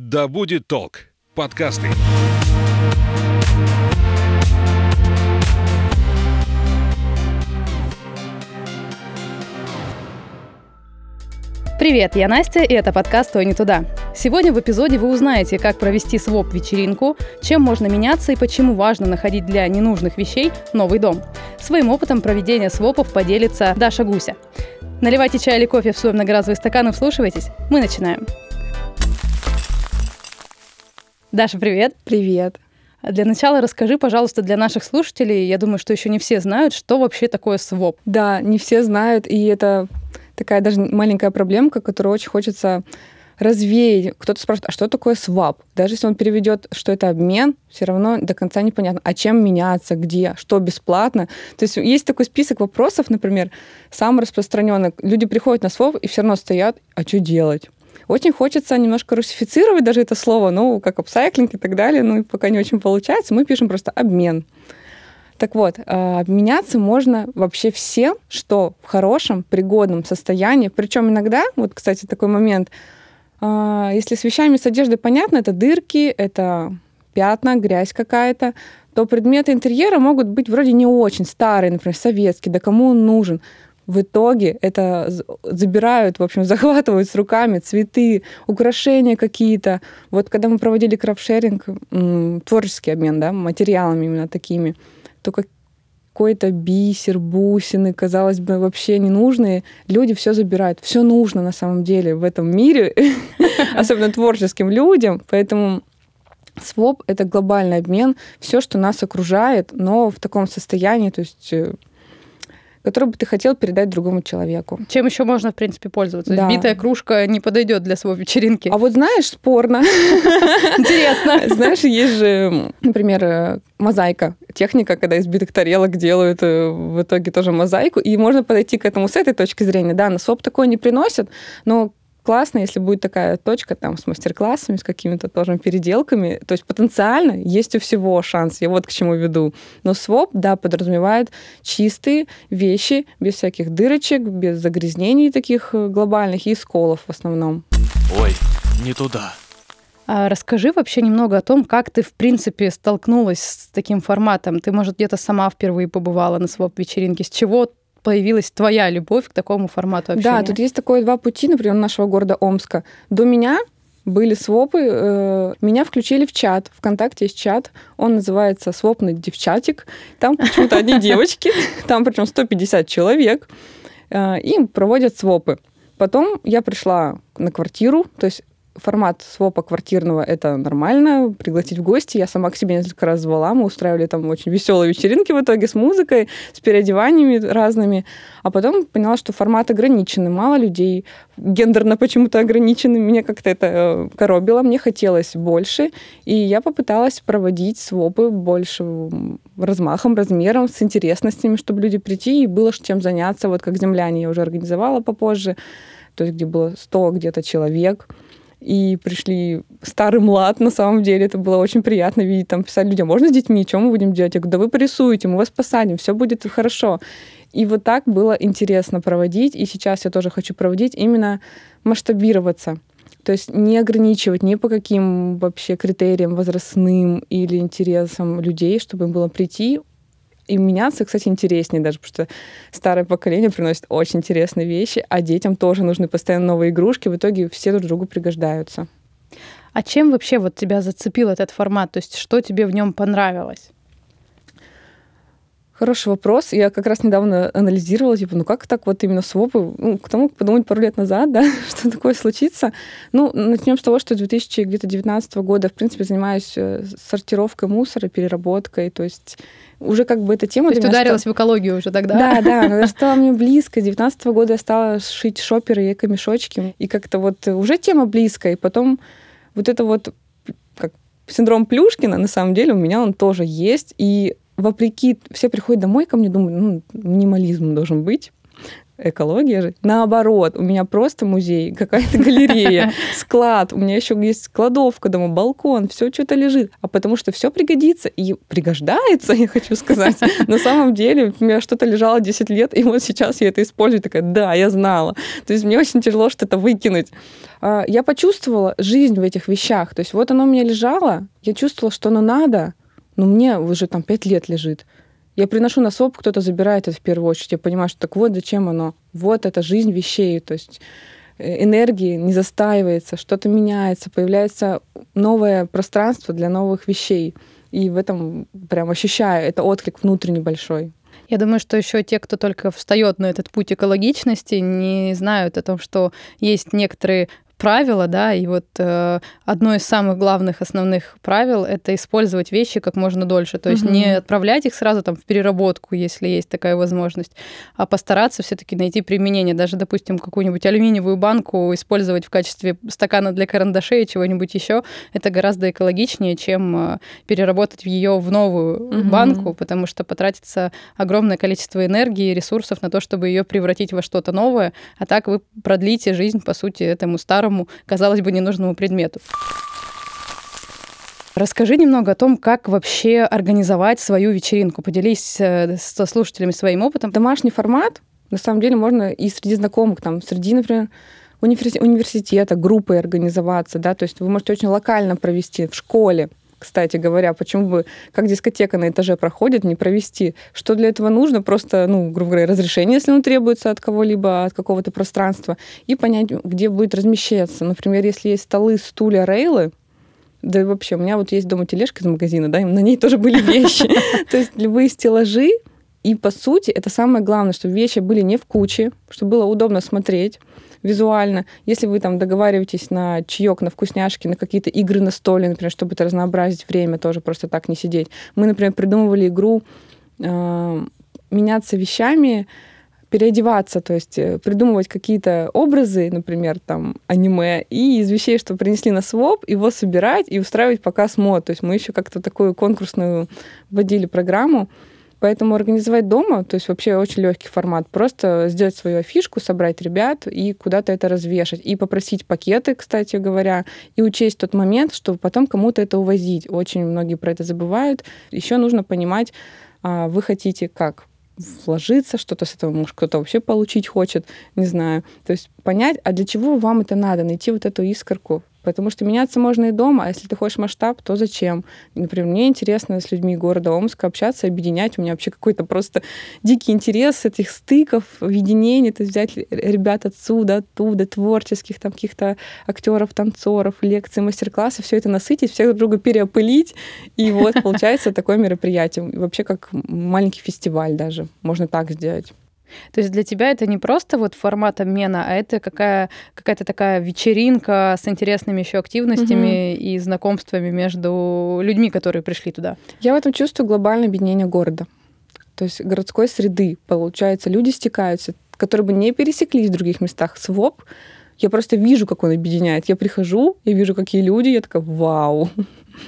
Да будет толк. Подкасты. Привет, я Настя, и это подкаст «Ой, не туда». Сегодня в эпизоде вы узнаете, как провести своп-вечеринку, чем можно меняться и почему важно находить для ненужных вещей новый дом. Своим опытом проведения свопов поделится Даша Гуся. Наливайте чай или кофе в свой многоразовый стакан и вслушивайтесь. Мы начинаем. Даша, привет. Привет. Для начала расскажи, пожалуйста, для наших слушателей, я думаю, что еще не все знают, что вообще такое своп. Да, не все знают, и это такая даже маленькая проблемка, которую очень хочется развеять. Кто-то спрашивает, а что такое свап? Даже если он переведет, что это обмен, все равно до конца непонятно, а чем меняться, где, что бесплатно. То есть есть такой список вопросов, например, самый распространенный. Люди приходят на своп и все равно стоят, а что делать? Очень хочется немножко русифицировать даже это слово, ну, как апсайклинг и так далее, ну, и пока не очень получается, мы пишем просто обмен. Так вот, а, обменяться можно вообще всем, что в хорошем, пригодном состоянии. Причем иногда, вот, кстати, такой момент, а, если с вещами с одеждой понятно, это дырки, это пятна, грязь какая-то, то предметы интерьера могут быть вроде не очень старые, например, советские, да кому он нужен. В итоге это забирают, в общем, захватывают с руками цветы, украшения какие-то. Вот когда мы проводили крафтшеринг, творческий обмен, да, материалами именно такими, то какой-то бисер, бусины, казалось бы, вообще ненужные, люди все забирают. Все нужно на самом деле в этом мире, особенно творческим людям, поэтому Своп — это глобальный обмен, все, что нас окружает, но в таком состоянии, то есть который бы ты хотел передать другому человеку. Чем еще можно, в принципе, пользоваться? Да. Битая кружка не подойдет для своей вечеринки. А вот знаешь, спорно. Интересно. Знаешь, есть же, например, э, мозаика. Техника, когда из битых тарелок делают э, в итоге тоже мозаику. И можно подойти к этому с этой точки зрения. Да, на своп такое не приносят, но классно, если будет такая точка там с мастер-классами, с какими-то тоже переделками. То есть потенциально есть у всего шанс. Я вот к чему веду. Но своп, да, подразумевает чистые вещи, без всяких дырочек, без загрязнений таких э, глобальных и сколов в основном. Ой, не туда. А расскажи вообще немного о том, как ты, в принципе, столкнулась с таким форматом. Ты, может, где-то сама впервые побывала на своп-вечеринке. С чего появилась твоя любовь к такому формату общения? Да, тут есть такое два пути, например, нашего города Омска. До меня были свопы, э, меня включили в чат. Вконтакте есть чат, он называется «Свопный девчатик». Там почему-то одни девочки, там причем 150 человек, э, им проводят свопы. Потом я пришла на квартиру, то есть формат свопа квартирного это нормально, пригласить в гости. Я сама к себе несколько раз звала, мы устраивали там очень веселые вечеринки в итоге с музыкой, с переодеваниями разными. А потом поняла, что формат ограниченный, мало людей, гендерно почему-то ограничены. Меня как-то это э, коробило, мне хотелось больше. И я попыталась проводить свопы больше размахом, размером, с интересностями, чтобы люди прийти и было чем заняться. Вот как земляне я уже организовала попозже, то есть где было 100 где-то человек и пришли старый млад, на самом деле. Это было очень приятно видеть. Там писали людям, можно с детьми, что мы будем делать? Я говорю, да вы порисуете, мы вас посадим, все будет хорошо. И вот так было интересно проводить, и сейчас я тоже хочу проводить, именно масштабироваться. То есть не ограничивать ни по каким вообще критериям возрастным или интересам людей, чтобы им было прийти, и меняться, кстати, интереснее даже, потому что старое поколение приносит очень интересные вещи, а детям тоже нужны постоянно новые игрушки. В итоге все друг другу пригождаются. А чем вообще вот тебя зацепил этот формат? То есть что тебе в нем понравилось? Хороший вопрос. Я как раз недавно анализировала, типа, ну как так вот именно свопы? Ну, кто мог подумать пару лет назад, да, что такое случится? Ну, начнем с того, что с 2019 года, в принципе, занимаюсь э, сортировкой мусора, переработкой, то есть уже как бы эта тема... То есть ударилась стала... в экологию уже тогда? Да, да, она стала мне близко. С 19 года я стала шить шоперы и эко-мешочки. И как-то вот уже тема близкая. И потом вот это вот как синдром Плюшкина, на самом деле, у меня он тоже есть. И вопреки, все приходят домой ко мне, думают, ну, минимализм должен быть. экология же. Наоборот, у меня просто музей, какая-то галерея, склад, у меня еще есть кладовка дома, балкон, все что-то лежит. А потому что все пригодится и пригождается, я хочу сказать. На самом деле у меня что-то лежало 10 лет, и вот сейчас я это использую, такая, да, я знала. То есть мне очень тяжело что-то выкинуть. А, я почувствовала жизнь в этих вещах. То есть вот оно у меня лежало, я чувствовала, что оно надо, но мне уже там 5 лет лежит. Я приношу на СОП, кто-то забирает это в первую очередь. Я понимаю, что так вот зачем оно. Вот это жизнь вещей. То есть э, энергии не застаивается, что-то меняется, появляется новое пространство для новых вещей. И в этом прям ощущаю, это отклик внутренний большой. Я думаю, что еще те, кто только встает на этот путь экологичности, не знают о том, что есть некоторые правила, да, и вот э, одно из самых главных основных правил это использовать вещи как можно дольше, то есть угу. не отправлять их сразу там в переработку, если есть такая возможность, а постараться все-таки найти применение, даже, допустим, какую-нибудь алюминиевую банку использовать в качестве стакана для карандашей, чего-нибудь еще, это гораздо экологичнее, чем э, переработать ее в новую угу. банку, потому что потратится огромное количество энергии и ресурсов на то, чтобы ее превратить во что-то новое, а так вы продлите жизнь, по сути, этому старому старому, казалось бы, ненужному предмету. Расскажи немного о том, как вообще организовать свою вечеринку. Поделись э, со слушателями своим опытом. Домашний формат, на самом деле, можно и среди знакомых, там, среди, например, университета, группы организоваться, да, то есть вы можете очень локально провести в школе, кстати говоря, почему бы, как дискотека на этаже проходит, не провести? Что для этого нужно? Просто, ну, грубо говоря, разрешение, если оно требуется от кого-либо, от какого-то пространства, и понять, где будет размещаться. Например, если есть столы, стулья, рейлы, да вообще, у меня вот есть дома тележка из магазина, да, и на ней тоже были вещи. То есть любые стеллажи, и по сути это самое главное, чтобы вещи были не в куче, чтобы было удобно смотреть, визуально. Если вы там договариваетесь на чаек, на вкусняшки, на какие-то игры на столе, например, чтобы это разнообразить время, тоже просто так не сидеть. Мы, например, придумывали игру э, меняться вещами, переодеваться, то есть э, придумывать какие-то образы, например, там, аниме, и из вещей, что принесли на своп, его собирать и устраивать показ мод. То есть мы еще как-то такую конкурсную вводили программу, Поэтому организовать дома, то есть вообще очень легкий формат, просто сделать свою афишку, собрать ребят и куда-то это развешать. И попросить пакеты, кстати говоря, и учесть тот момент, чтобы потом кому-то это увозить. Очень многие про это забывают. Еще нужно понимать, а, вы хотите как вложиться, что-то с этого, может, кто-то вообще получить хочет, не знаю. То есть понять, а для чего вам это надо, найти вот эту искорку, Потому что меняться можно и дома, а если ты хочешь масштаб, то зачем? Например, мне интересно с людьми города Омска общаться, объединять. У меня вообще какой-то просто дикий интерес этих стыков, объединений. То есть взять ребят отсюда, оттуда, творческих там каких-то актеров, танцоров, лекций, мастер-классы, все это насытить, всех друг друга переопылить. И вот получается такое мероприятие. Вообще как маленький фестиваль даже. Можно так сделать. То есть для тебя это не просто вот формат обмена, а это какая, какая-то такая вечеринка с интересными еще активностями угу. и знакомствами между людьми, которые пришли туда. Я в этом чувствую глобальное объединение города. То есть городской среды. Получается, люди стекаются, которые бы не пересеклись в других местах. СВОП я просто вижу, как он объединяет. Я прихожу, я вижу, какие люди, я такая, вау.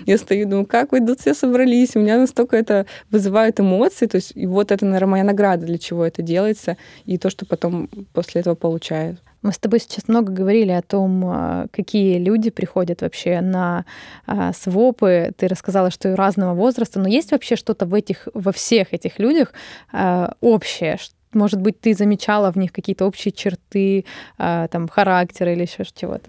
Я стою, думаю, как вы тут все собрались? У меня настолько это вызывает эмоции. То есть и вот это, наверное, моя награда, для чего это делается, и то, что потом после этого получаю. Мы с тобой сейчас много говорили о том, а, какие люди приходят вообще на а, свопы. Ты рассказала, что и разного возраста, но есть вообще что-то в этих, во всех этих людях а, общее? Может быть, ты замечала в них какие-то общие черты, там, характера или еще чего-то?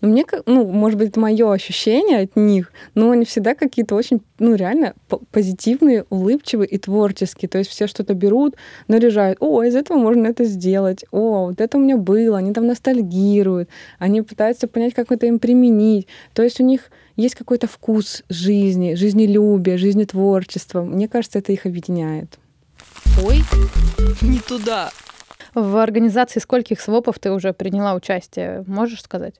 Но мне, ну, может быть, мое ощущение от них, но они всегда какие-то очень, ну, реально позитивные, улыбчивые и творческие. То есть все что-то берут, наряжают. О, из этого можно это сделать. О, вот это у меня было. Они там ностальгируют. Они пытаются понять, как это им применить. То есть у них есть какой-то вкус жизни, жизнелюбие, жизнетворчества. Мне кажется, это их объединяет. Ой, не туда. В организации скольких свопов ты уже приняла участие, можешь сказать?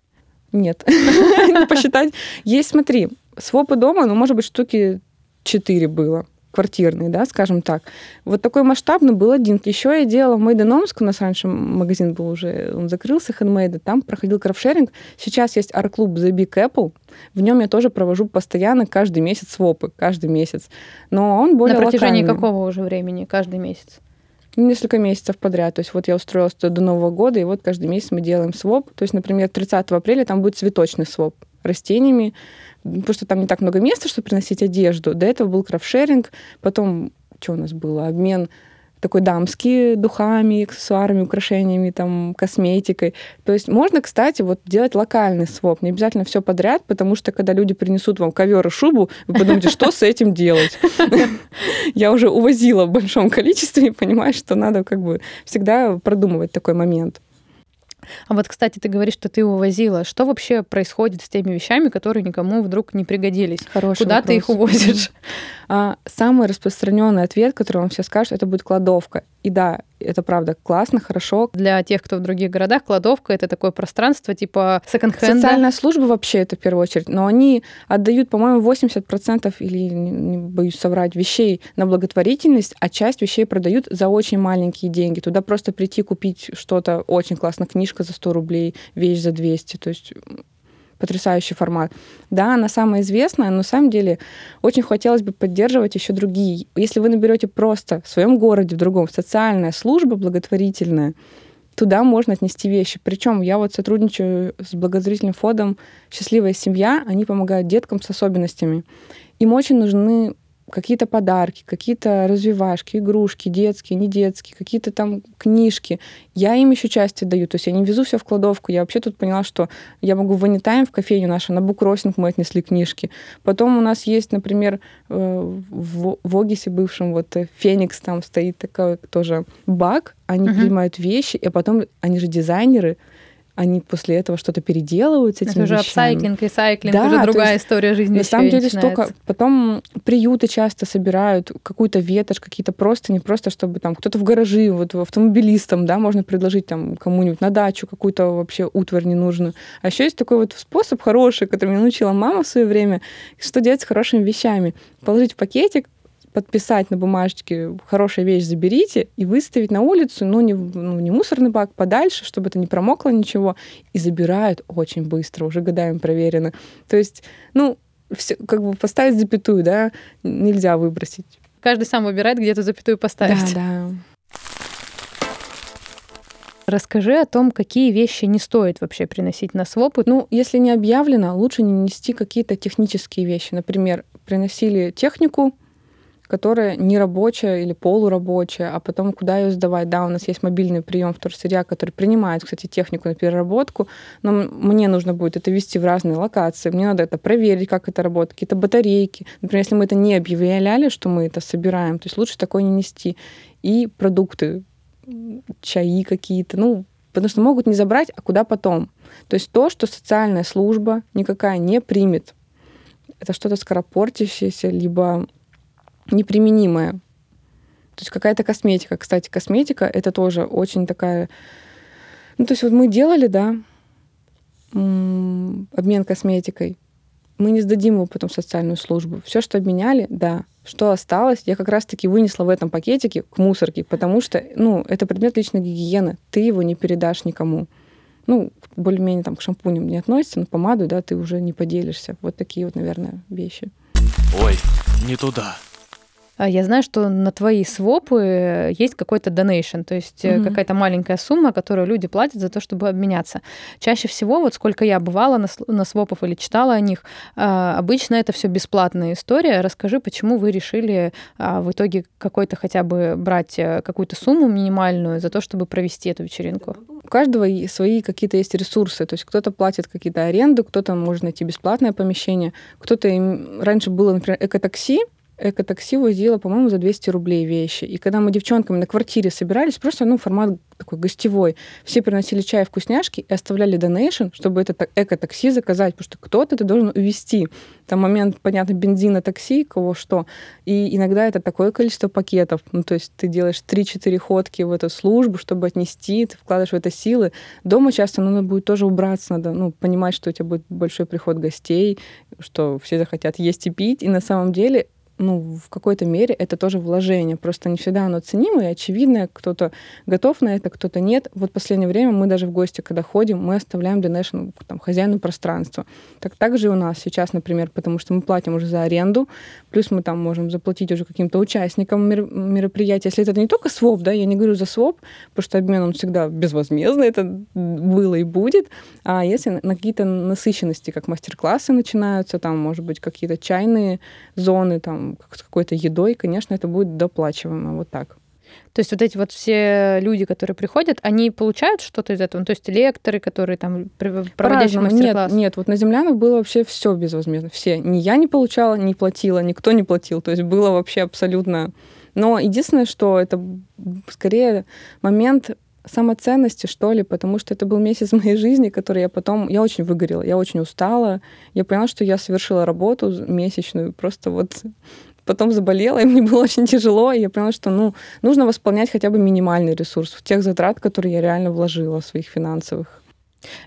Нет. Посчитать. Есть, смотри, свопы дома, ну, может быть, штуки 4 было квартирный, да, скажем так. Вот такой масштабный был один. Еще я делала в Мейден Омск, у нас раньше магазин был уже, он закрылся, хендмейда, там проходил крафшеринг. Сейчас есть арт-клуб The Big Apple, в нем я тоже провожу постоянно каждый месяц свопы, каждый месяц. Но он более На протяжении локальный. какого уже времени, каждый месяц? Несколько месяцев подряд. То есть вот я устроилась до Нового года, и вот каждый месяц мы делаем своп. То есть, например, 30 апреля там будет цветочный своп растениями, потому что там не так много места, чтобы приносить одежду. До этого был крафшеринг, потом что у нас было? Обмен такой дамский духами, аксессуарами, украшениями, там, косметикой. То есть можно, кстати, вот делать локальный своп, не обязательно все подряд, потому что когда люди принесут вам ковер и шубу, вы подумаете, что с этим делать? Я уже увозила в большом количестве и понимаю, что надо как бы всегда продумывать такой момент. А вот, кстати, ты говоришь, что ты увозила. Что вообще происходит с теми вещами, которые никому вдруг не пригодились? Хороший Куда вопрос. ты их увозишь? А, самый распространенный ответ, который вам все скажут, это будет кладовка. И да, это правда классно, хорошо. Для тех, кто в других городах, кладовка — это такое пространство типа секонд-хенда. Социальная служба вообще это в первую очередь, но они отдают, по-моему, 80% или, не, боюсь соврать, вещей на благотворительность, а часть вещей продают за очень маленькие деньги. Туда просто прийти купить что-то, очень классно, книжка за 100 рублей, вещь за 200, то есть потрясающий формат. Да, она самая известная, но на самом деле очень хотелось бы поддерживать еще другие. Если вы наберете просто в своем городе, в другом, социальная служба благотворительная, туда можно отнести вещи. Причем я вот сотрудничаю с благотворительным фондом «Счастливая семья», они помогают деткам с особенностями. Им очень нужны какие-то подарки, какие-то развивашки, игрушки, детские, не детские, какие-то там книжки. Я им еще части даю, то есть я не везу все в кладовку. Я вообще тут поняла, что я могу в Anytime, в кофейню нашу, на буккроссинг мы отнесли книжки. Потом у нас есть, например, э, в, в Огисе бывшем, вот э, Феникс там стоит такой тоже баг, они uh-huh. принимают вещи, и потом они же дизайнеры, они после этого что-то переделывают с этими Это уже вещами. апсайклинг, ресайклинг, да, уже другая есть, история жизни. На самом деле столько... Потом приюты часто собирают какую-то ветошь, какие-то просто, не просто, чтобы там кто-то в гаражи, вот автомобилистам, да, можно предложить там кому-нибудь на дачу какую-то вообще утварь ненужную. А еще есть такой вот способ хороший, который меня научила мама в свое время, что делать с хорошими вещами. Положить в пакетик, подписать на бумажечке «хорошая вещь, заберите» и выставить на улицу, ну не, ну, не мусорный бак, подальше, чтобы это не промокло ничего, и забирают очень быстро, уже годами проверено. То есть, ну, все, как бы поставить запятую, да, нельзя выбросить. Каждый сам выбирает, где эту запятую поставить. Да, да. Расскажи о том, какие вещи не стоит вообще приносить на своп. Ну, если не объявлено, лучше не нести какие-то технические вещи. Например, приносили технику, которая не рабочая или полурабочая, а потом куда ее сдавать. Да, у нас есть мобильный прием вторсырья, который принимает, кстати, технику на переработку, но мне нужно будет это вести в разные локации, мне надо это проверить, как это работает, какие-то батарейки. Например, если мы это не объявляли, что мы это собираем, то есть лучше такое не нести. И продукты, чаи какие-то, ну, потому что могут не забрать, а куда потом. То есть то, что социальная служба никакая не примет, это что-то скоропортящееся, либо неприменимое. То есть какая-то косметика. Кстати, косметика — это тоже очень такая... Ну, то есть вот мы делали, да, обмен косметикой. Мы не сдадим его потом в социальную службу. Все, что обменяли, да. Что осталось, я как раз-таки вынесла в этом пакетике к мусорке, потому что, ну, это предмет личной гигиены. Ты его не передашь никому. Ну, более-менее там к шампуням не относится, но помаду, да, ты уже не поделишься. Вот такие вот, наверное, вещи. Ой, не туда. А я знаю, что на твои свопы есть какой-то донейшн, то есть mm-hmm. какая-то маленькая сумма, которую люди платят за то, чтобы обменяться. Чаще всего, вот сколько я бывала на, на свопах или читала о них, а, обычно это все бесплатная история. Расскажи, почему вы решили а, в итоге какой-то хотя бы брать э, какую-то сумму минимальную за то, чтобы провести эту вечеринку? У каждого свои какие-то есть ресурсы. То есть кто-то платит какие-то аренду, кто-то может найти бесплатное помещение, кто-то раньше было, например, экотакси, экотакси возила, по-моему, за 200 рублей вещи. И когда мы девчонками на квартире собирались, просто, ну, формат такой гостевой, все приносили чай, вкусняшки и оставляли донейшн, чтобы это эко-такси заказать, потому что кто-то это должен увезти. Там момент, понятно, бензина, такси, кого что. И иногда это такое количество пакетов. Ну, то есть ты делаешь 3-4 ходки в эту службу, чтобы отнести, ты вкладываешь в это силы. Дома часто ну, надо будет тоже убраться, надо ну, понимать, что у тебя будет большой приход гостей, что все захотят есть и пить. И на самом деле ну, в какой-то мере это тоже вложение. Просто не всегда оно ценимо и очевидное. Кто-то готов на это, кто-то нет. Вот в последнее время мы даже в гости, когда ходим, мы оставляем Donation там, хозяину пространства. Так, так же и у нас сейчас, например, потому что мы платим уже за аренду, плюс мы там можем заплатить уже каким-то участникам мероприятия. Если это не только своп, да, я не говорю за своп, потому что обмен он всегда безвозмездный, это было и будет. А если на какие-то насыщенности, как мастер-классы начинаются, там, может быть, какие-то чайные зоны, там, с какой-то едой, конечно, это будет доплачиваемо. Вот так. То есть вот эти вот все люди, которые приходят, они получают что-то из этого? Ну, то есть лекторы, которые там проводящие мастер-класс? Нет, нет, вот на землянах было вообще все безвозмездно. Все. Ни я не получала, не платила, никто не платил. То есть было вообще абсолютно... Но единственное, что это скорее момент самоценности, что ли, потому что это был месяц моей жизни, который я потом... Я очень выгорела, я очень устала. Я поняла, что я совершила работу месячную, просто вот потом заболела, и мне было очень тяжело, и я поняла, что ну, нужно восполнять хотя бы минимальный ресурс тех затрат, которые я реально вложила в своих финансовых.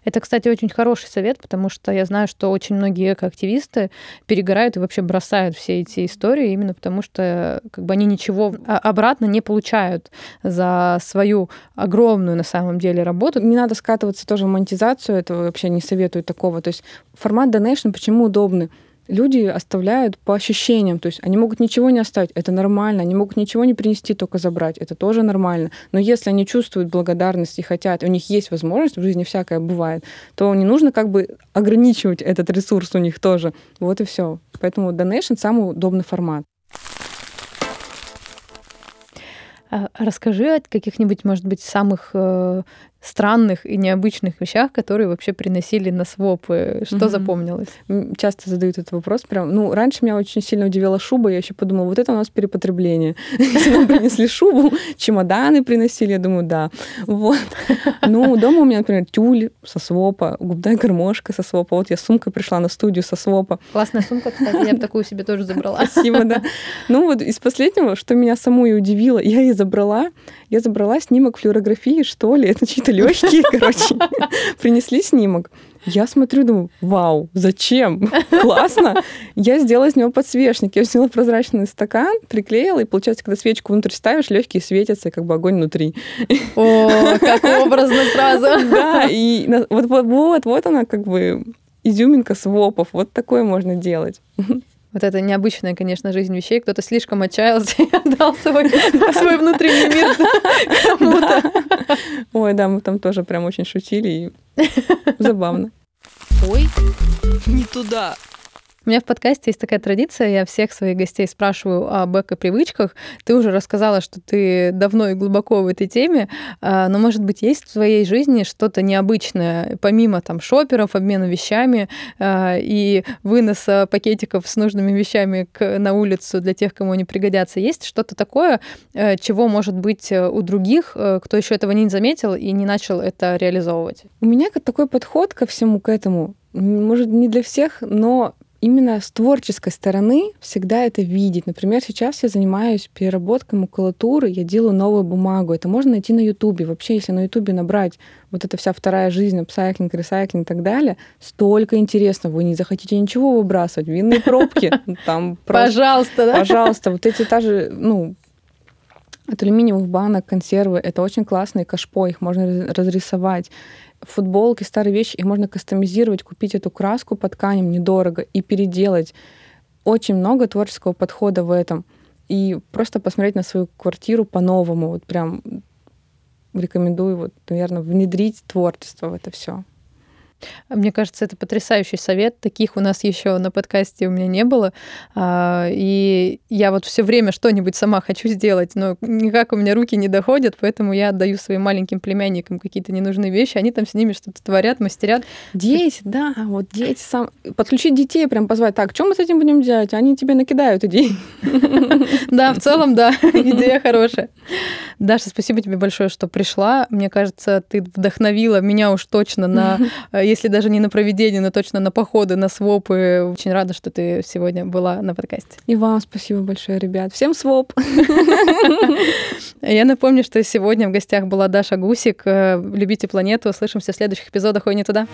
Это, кстати, очень хороший совет, потому что я знаю, что очень многие экоактивисты перегорают и вообще бросают все эти истории именно потому, что как бы они ничего обратно не получают за свою огромную на самом деле работу. Не надо скатываться тоже в монетизацию, это вообще не советую такого. То есть формат donation почему удобный? Люди оставляют по ощущениям, то есть они могут ничего не оставить, это нормально, они могут ничего не принести, только забрать, это тоже нормально. Но если они чувствуют благодарность и хотят, у них есть возможность, в жизни всякое бывает, то не нужно как бы ограничивать этот ресурс у них тоже. Вот и все. Поэтому donation самый удобный формат. А расскажи о каких-нибудь, может быть, самых э, странных и необычных вещах, которые вообще приносили на свопы? Что mm-hmm. запомнилось? Часто задают этот вопрос. Прям, ну, раньше меня очень сильно удивила шуба. Я еще подумала, вот это у нас перепотребление. Если нам принесли шубу, чемоданы приносили, я думаю, да. Вот. Ну, дома у меня, например, тюль со свопа, губная гармошка со свопа. Вот я сумкой пришла на студию со свопа. Классная сумка, кстати, я бы такую себе тоже забрала. Спасибо, да. Ну вот из последнего, что меня саму и удивило, я и забрала, я забрала снимок флюорографии, что ли, это чьи-то легкие, короче. Принесли снимок. Я смотрю, думаю, вау, зачем? Классно. Я сделала из него подсвечник. Я взяла прозрачный стакан, приклеила, и получается, когда свечку внутрь ставишь, легкие светятся, и как бы огонь внутри. О, как образно сразу. Да, и вот, вот, вот, вот она как бы изюминка свопов. Вот такое можно делать. Вот это необычная, конечно, жизнь вещей. Кто-то слишком отчаялся и отдал свой, свой внутренний мир кому-то. Ой, да, мы там тоже прям очень шутили и забавно. Ой, не туда. У меня в подкасте есть такая традиция, я всех своих гостей спрашиваю об эко-привычках. Ты уже рассказала, что ты давно и глубоко в этой теме, а, но, может быть, есть в твоей жизни что-то необычное, помимо там шоперов, обмена вещами а, и выноса пакетиков с нужными вещами к, на улицу для тех, кому они пригодятся. Есть что-то такое, э, чего, может быть, у других, э, кто еще этого не заметил и не начал это реализовывать? У меня такой подход ко всему к этому. Может, не для всех, но именно с творческой стороны всегда это видеть. Например, сейчас я занимаюсь переработкой макулатуры, я делаю новую бумагу. Это можно найти на Ютубе. Вообще, если на Ютубе набрать вот эта вся вторая жизнь, апсайклинг, ресайклинг и так далее, столько интересно. Вы не захотите ничего выбрасывать. Винные пробки, там Пожалуйста, да? Пожалуйста. Вот эти та же, ну, от алюминиевых банок, консервы, это очень классные кашпо, их можно разрисовать футболки, старые вещи, их можно кастомизировать, купить эту краску по тканям недорого и переделать. Очень много творческого подхода в этом. И просто посмотреть на свою квартиру по-новому. Вот прям рекомендую, вот, наверное, внедрить творчество в это все. Мне кажется, это потрясающий совет. Таких у нас еще на подкасте у меня не было. А, и я вот все время что-нибудь сама хочу сделать, но никак у меня руки не доходят, поэтому я отдаю своим маленьким племянникам какие-то ненужные вещи, они там с ними что-то творят, мастерят. Дети, да, вот дети сам... Подключить детей, прям позвать, так, что мы с этим будем делать? Они тебе накидают идеи. Да, в целом, да, идея хорошая. Даша, спасибо тебе большое, что пришла. Мне кажется, ты вдохновила меня уж точно на если даже не на проведение, но точно на походы, на свопы. Очень рада, что ты сегодня была на подкасте. И вам спасибо большое, ребят. Всем своп! Я напомню, что сегодня в гостях была Даша Гусик. Любите планету. Услышимся в следующих эпизодах «Ой, не туда».